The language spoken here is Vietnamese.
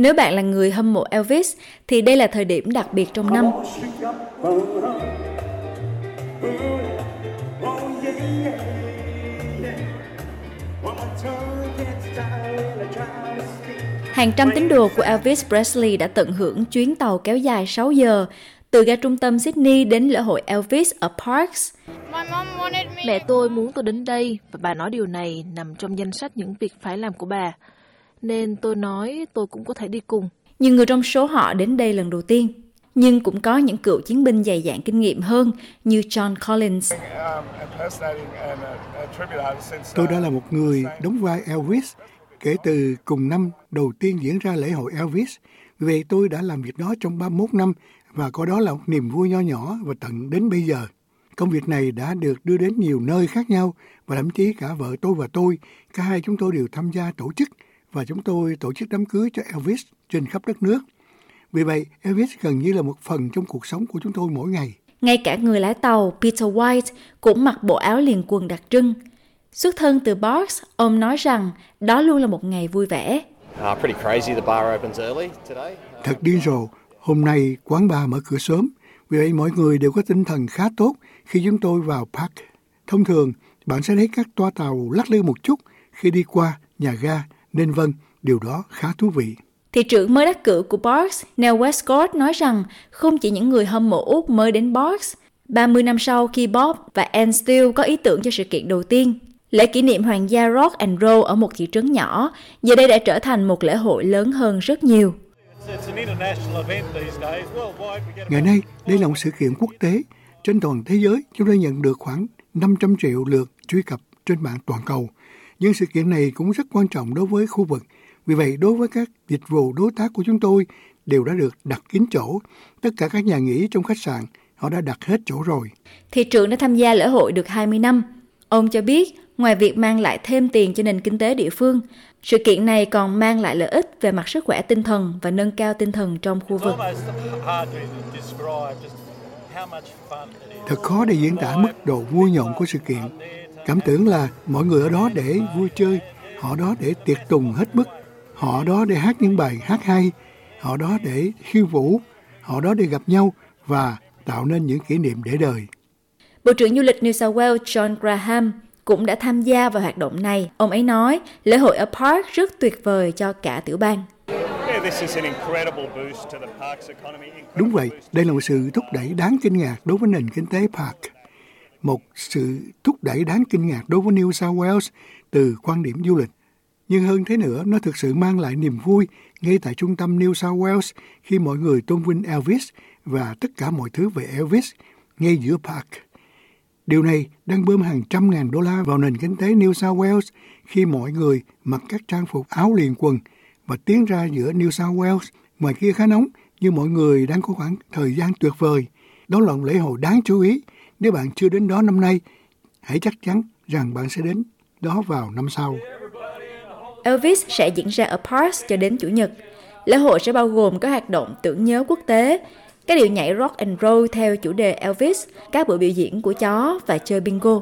Nếu bạn là người hâm mộ Elvis thì đây là thời điểm đặc biệt trong năm. Hàng trăm tín đồ của Elvis Presley đã tận hưởng chuyến tàu kéo dài 6 giờ từ ga trung tâm Sydney đến lễ hội Elvis ở Parks. Mẹ tôi muốn tôi đến đây và bà nói điều này nằm trong danh sách những việc phải làm của bà. Nên tôi nói tôi cũng có thể đi cùng. Nhiều người trong số họ đến đây lần đầu tiên. Nhưng cũng có những cựu chiến binh dày dạn kinh nghiệm hơn như John Collins. Tôi đã là một người đóng vai Elvis kể từ cùng năm đầu tiên diễn ra lễ hội Elvis. Vì tôi đã làm việc đó trong 31 năm và có đó là một niềm vui nho nhỏ và tận đến bây giờ. Công việc này đã được đưa đến nhiều nơi khác nhau và thậm chí cả vợ tôi và tôi, cả hai chúng tôi đều tham gia tổ chức và chúng tôi tổ chức đám cưới cho Elvis trên khắp đất nước. Vì vậy, Elvis gần như là một phần trong cuộc sống của chúng tôi mỗi ngày. Ngay cả người lái tàu Peter White cũng mặc bộ áo liền quần đặc trưng. Xuất thân từ Barks, ông nói rằng đó luôn là một ngày vui vẻ. Uh, Thật điên rồ, hôm nay quán bar mở cửa sớm, vì vậy mọi người đều có tinh thần khá tốt khi chúng tôi vào park. Thông thường, bạn sẽ thấy các toa tàu lắc lư một chút khi đi qua nhà ga, nên vâng, điều đó khá thú vị. Thị trưởng mới đắc cử của Barks, Neil Westcott nói rằng không chỉ những người hâm mộ Úc mới đến Barks, 30 năm sau khi Bob và Anne Steele có ý tưởng cho sự kiện đầu tiên, lễ kỷ niệm hoàng gia rock and roll ở một thị trấn nhỏ, giờ đây đã trở thành một lễ hội lớn hơn rất nhiều. Ngày nay, đây là một sự kiện quốc tế. Trên toàn thế giới, chúng ta nhận được khoảng 500 triệu lượt truy cập trên mạng toàn cầu. Nhưng sự kiện này cũng rất quan trọng đối với khu vực. Vì vậy, đối với các dịch vụ đối tác của chúng tôi đều đã được đặt kín chỗ. Tất cả các nhà nghỉ trong khách sạn, họ đã đặt hết chỗ rồi. Thị trưởng đã tham gia lễ hội được 20 năm. Ông cho biết, ngoài việc mang lại thêm tiền cho nền kinh tế địa phương, sự kiện này còn mang lại lợi ích về mặt sức khỏe tinh thần và nâng cao tinh thần trong khu vực. Thật khó để diễn tả mức độ vui nhộn của sự kiện. Cảm tưởng là mọi người ở đó để vui chơi, họ đó để tiệc tùng hết mức, họ đó để hát những bài hát hay, họ đó để khiêu vũ, họ đó để gặp nhau và tạo nên những kỷ niệm để đời. Bộ trưởng Du lịch New South Wales John Graham cũng đã tham gia vào hoạt động này. Ông ấy nói, lễ hội ở Park rất tuyệt vời cho cả tiểu bang. Đúng vậy, đây là một sự thúc đẩy đáng kinh ngạc đối với nền kinh tế Park. Một sự thúc đẩy đáng kinh ngạc đối với New South Wales từ quan điểm du lịch. Nhưng hơn thế nữa, nó thực sự mang lại niềm vui ngay tại trung tâm New South Wales khi mọi người tôn vinh Elvis và tất cả mọi thứ về Elvis ngay giữa Park. Điều này đang bơm hàng trăm ngàn đô la vào nền kinh tế New South Wales khi mọi người mặc các trang phục áo liền quần và tiến ra giữa New South Wales. Ngoài kia khá nóng, nhưng mọi người đang có khoảng thời gian tuyệt vời. Đó là một lễ hội đáng chú ý. Nếu bạn chưa đến đó năm nay, hãy chắc chắn rằng bạn sẽ đến đó vào năm sau. Elvis sẽ diễn ra ở Paris cho đến Chủ nhật. Lễ hội sẽ bao gồm các hoạt động tưởng nhớ quốc tế, các điệu nhảy rock and roll theo chủ đề Elvis, các buổi biểu diễn của chó và chơi bingo.